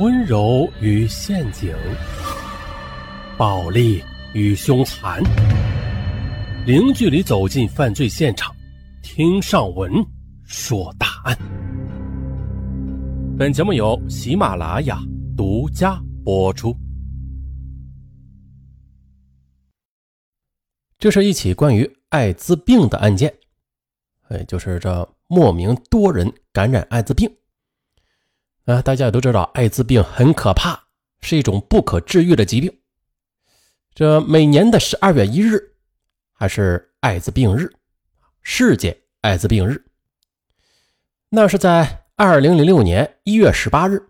温柔与陷阱，暴力与凶残，零距离走进犯罪现场，听上文说大案。本节目由喜马拉雅独家播出。这是一起关于艾滋病的案件，哎，就是这莫名多人感染艾滋病。啊，大家也都知道，艾滋病很可怕，是一种不可治愈的疾病。这每年的十二月一日，还是艾滋病日，世界艾滋病日。那是在二零零六年一月十八日，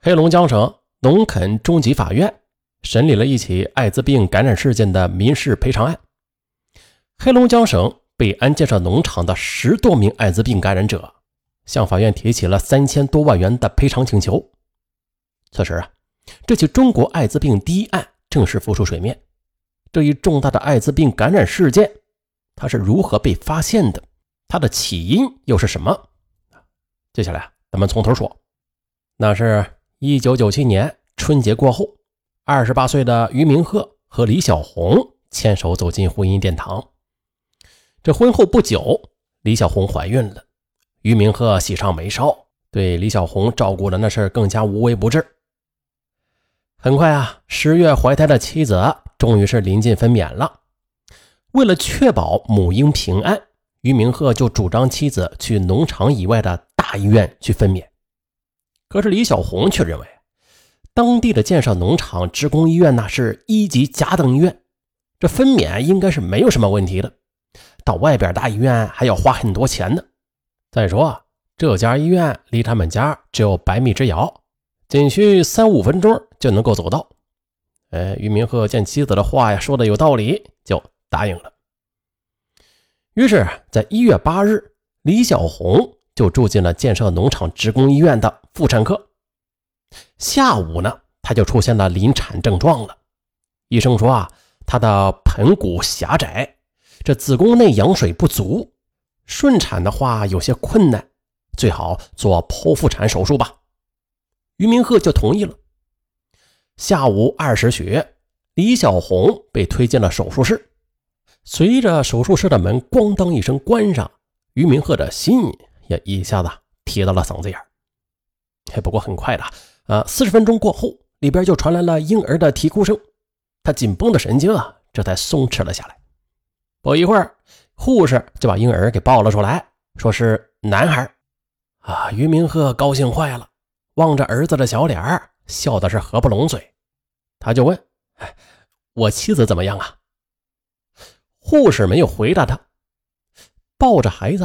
黑龙江省农垦中级法院审理了一起艾滋病感染事件的民事赔偿案。黑龙江省北安建设农场的十多名艾滋病感染者。向法院提起了三千多万元的赔偿请求。此时啊，这起中国艾滋病第一案正式浮出水面。这一重大的艾滋病感染事件，它是如何被发现的？它的起因又是什么？接下来啊咱们从头说。那是一九九七年春节过后，二十八岁的于明鹤和李小红牵手走进婚姻殿堂。这婚后不久，李小红怀孕了。于明鹤喜上眉梢，对李小红照顾的那是更加无微不至。很快啊，十月怀胎的妻子终于是临近分娩了。为了确保母婴平安，于明鹤就主张妻子去农场以外的大医院去分娩。可是李小红却认为，当地的建设农场职工医院那是一级甲等医院，这分娩应该是没有什么问题的。到外边大医院还要花很多钱呢。再说，这家医院离他们家只有百米之遥，仅需三五分钟就能够走到。哎，于明鹤见妻子的话呀说的有道理，就答应了。于是，在一月八日，李小红就住进了建设农场职工医院的妇产科。下午呢，她就出现了临产症状了。医生说啊，她的盆骨狭窄，这子宫内羊水不足。顺产的话有些困难，最好做剖腹产手术吧。于明鹤就同意了。下午二时许，李小红被推进了手术室。随着手术室的门咣当一声关上，于明鹤的心也一下子提到了嗓子眼儿。不过很快的，呃，四十分钟过后，里边就传来了婴儿的啼哭声，他紧绷的神经啊，这才松弛了下来。不一会儿。护士就把婴儿给抱了出来，说是男孩。啊，于明鹤高兴坏了，望着儿子的小脸儿，笑的是合不拢嘴。他就问：“我妻子怎么样啊？”护士没有回答他，抱着孩子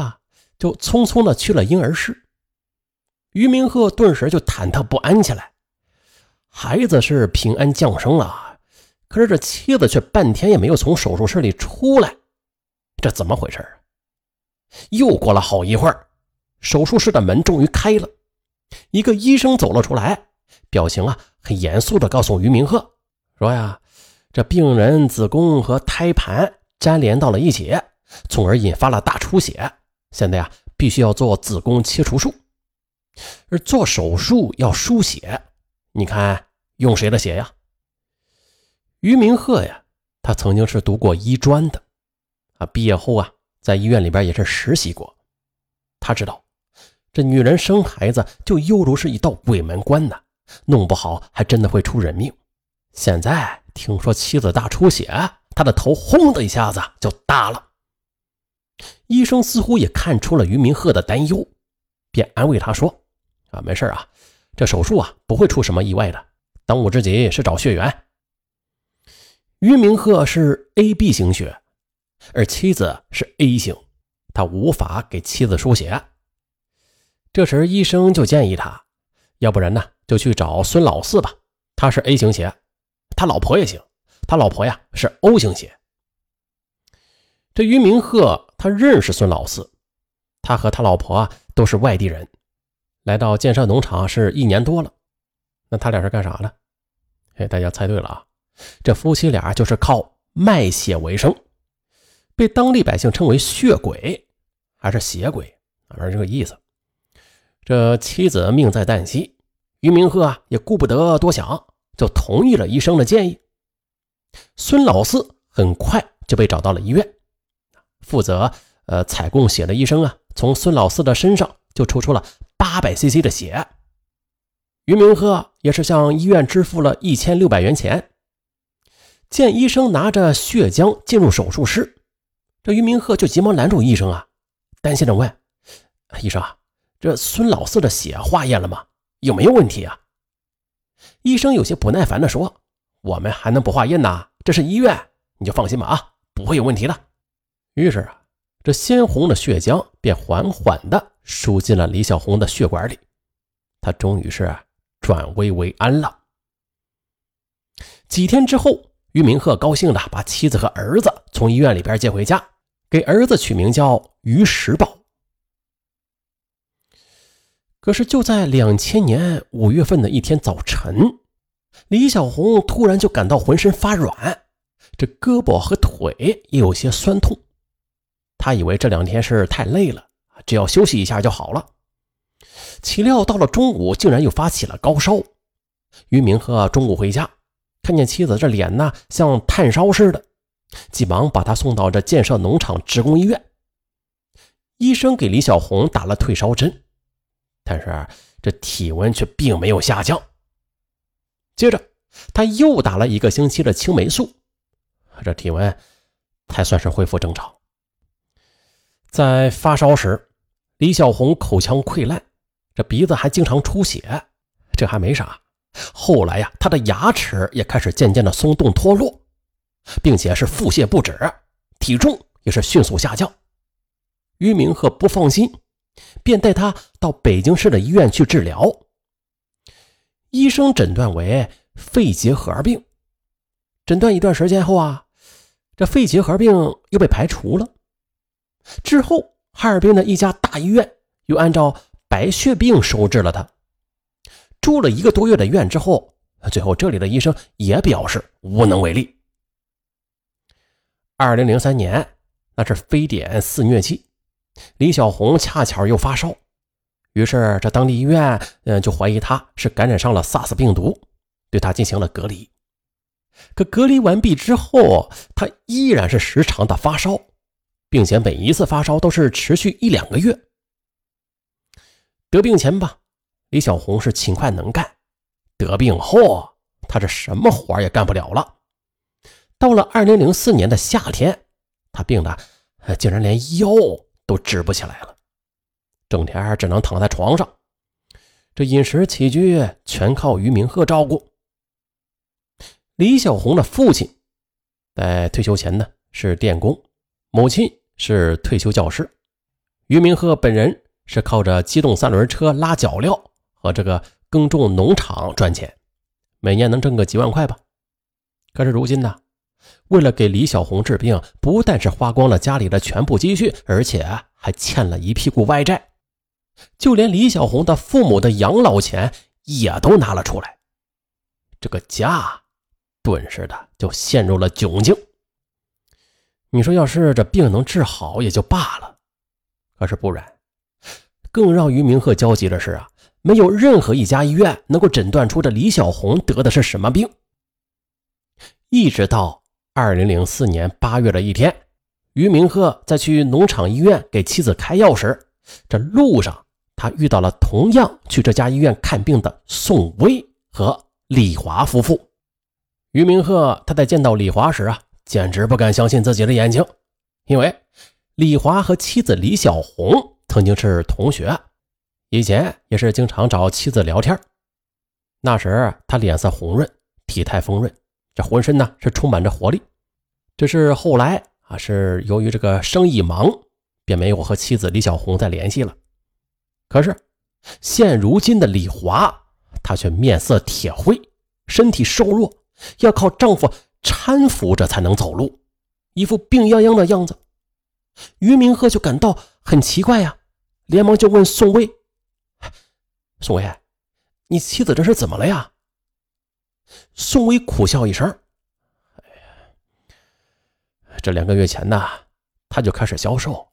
就匆匆的去了婴儿室。于明鹤顿时就忐忑不安起来。孩子是平安降生了，可是这妻子却半天也没有从手术室里出来。这怎么回事啊？又过了好一会儿，手术室的门终于开了，一个医生走了出来，表情啊很严肃的告诉于明鹤说：“呀，这病人子宫和胎盘粘连到了一起，从而引发了大出血，现在呀必须要做子宫切除术，而做手术要输血，你看用谁的血呀？”于明鹤呀，他曾经是读过医专的。啊，毕业后啊，在医院里边也是实习过。他知道，这女人生孩子就犹如是一道鬼门关呐，弄不好还真的会出人命。现在听说妻子大出血，他的头轰的一下子就大了。医生似乎也看出了于明鹤的担忧，便安慰他说：“啊，没事啊，这手术啊不会出什么意外的。当务之急是找血源。于明鹤是 AB 型血。”而妻子是 A 型，他无法给妻子输血。这时医生就建议他，要不然呢，就去找孙老四吧，他是 A 型血，他老婆也行，他老婆呀是 O 型血。这于明鹤他认识孙老四，他和他老婆啊都是外地人，来到建设农场是一年多了。那他俩是干啥的？哎，大家猜对了啊，这夫妻俩就是靠卖血为生。被当地百姓称为血鬼，还是血鬼，反正这个意思。这妻子命在旦夕，于明鹤啊也顾不得多想，就同意了医生的建议。孙老四很快就被找到了医院，负责呃采供血的医生啊，从孙老四的身上就抽出了八百 cc 的血。于明鹤也是向医院支付了一千六百元钱。见医生拿着血浆进入手术室，这于明鹤就急忙拦住医生啊，担心的问：“医生啊，这孙老四的血化验了吗？有没有问题啊？”医生有些不耐烦的说：“我们还能不化验呢？这是医院，你就放心吧啊，不会有问题的。”于是啊，这鲜红的血浆便缓缓的输进了李小红的血管里，他终于是转危为安了。几天之后。于明鹤高兴的把妻子和儿子从医院里边接回家，给儿子取名叫于石宝。可是就在两千年五月份的一天早晨，李小红突然就感到浑身发软，这胳膊和腿也有些酸痛。他以为这两天是太累了，只要休息一下就好了。岂料到了中午，竟然又发起了高烧。于明鹤中午回家。看见妻子这脸呢，像炭烧似的，急忙把她送到这建设农场职工医院。医生给李小红打了退烧针，但是这体温却并没有下降。接着他又打了一个星期的青霉素，这体温才算是恢复正常。在发烧时，李小红口腔溃烂，这鼻子还经常出血，这还没啥。后来呀，他的牙齿也开始渐渐的松动脱落，并且是腹泻不止，体重也是迅速下降。于明鹤不放心，便带他到北京市的医院去治疗。医生诊断为肺结核病。诊断一段时间后啊，这肺结核病又被排除了。之后，哈尔滨的一家大医院又按照白血病收治了他。住了一个多月的院之后，最后这里的医生也表示无能为力。二零零三年，那是非典肆虐期，李小红恰巧又发烧，于是这当地医院嗯就怀疑他是感染上了 SARS 病毒，对他进行了隔离。可隔离完毕之后，他依然是时常的发烧，并且每一次发烧都是持续一两个月。得病前吧。李小红是勤快能干，得病后，她这什么活也干不了了。到了二零零四年的夏天，她病的竟然连腰都直不起来了，整天只能躺在床上，这饮食起居全靠于明鹤照顾。李小红的父亲在退休前呢是电工，母亲是退休教师，于明鹤本人是靠着机动三轮车拉脚料。和这个耕种农场赚钱，每年能挣个几万块吧。可是如今呢，为了给李小红治病，不但是花光了家里的全部积蓄，而且还欠了一屁股外债，就连李小红的父母的养老钱也都拿了出来。这个家顿时的就陷入了窘境。你说，要是这病能治好也就罢了，可是不然，更让于明鹤焦急的是啊。没有任何一家医院能够诊断出这李小红得的是什么病。一直到二零零四年八月的一天，于明鹤在去农场医院给妻子开药时，这路上他遇到了同样去这家医院看病的宋威和李华夫妇。于明鹤他在见到李华时啊，简直不敢相信自己的眼睛，因为李华和妻子李小红曾经是同学。以前也是经常找妻子聊天，那时他脸色红润，体态丰润，这浑身呢是充满着活力。只是后来啊，是由于这个生意忙，便没有和妻子李小红再联系了。可是现如今的李华，她却面色铁灰，身体瘦弱，要靠丈夫搀扶着才能走路，一副病殃殃的样子。于明鹤就感到很奇怪呀，连忙就问宋卫。宋威，你妻子这是怎么了呀？宋威苦笑一声：“哎呀，这两个月前呢，他就开始消瘦，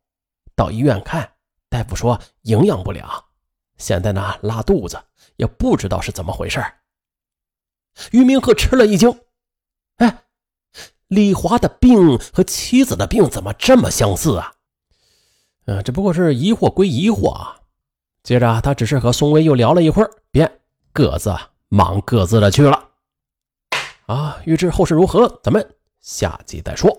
到医院看大夫说营养不良，现在呢拉肚子，也不知道是怎么回事。于明鹤吃了一惊，哎，李华的病和妻子的病怎么这么相似啊？嗯，只不过是疑惑归疑惑啊。接着他只是和宋威又聊了一会儿，便各自忙各自的去了。啊，欲知后事如何，咱们下集再说。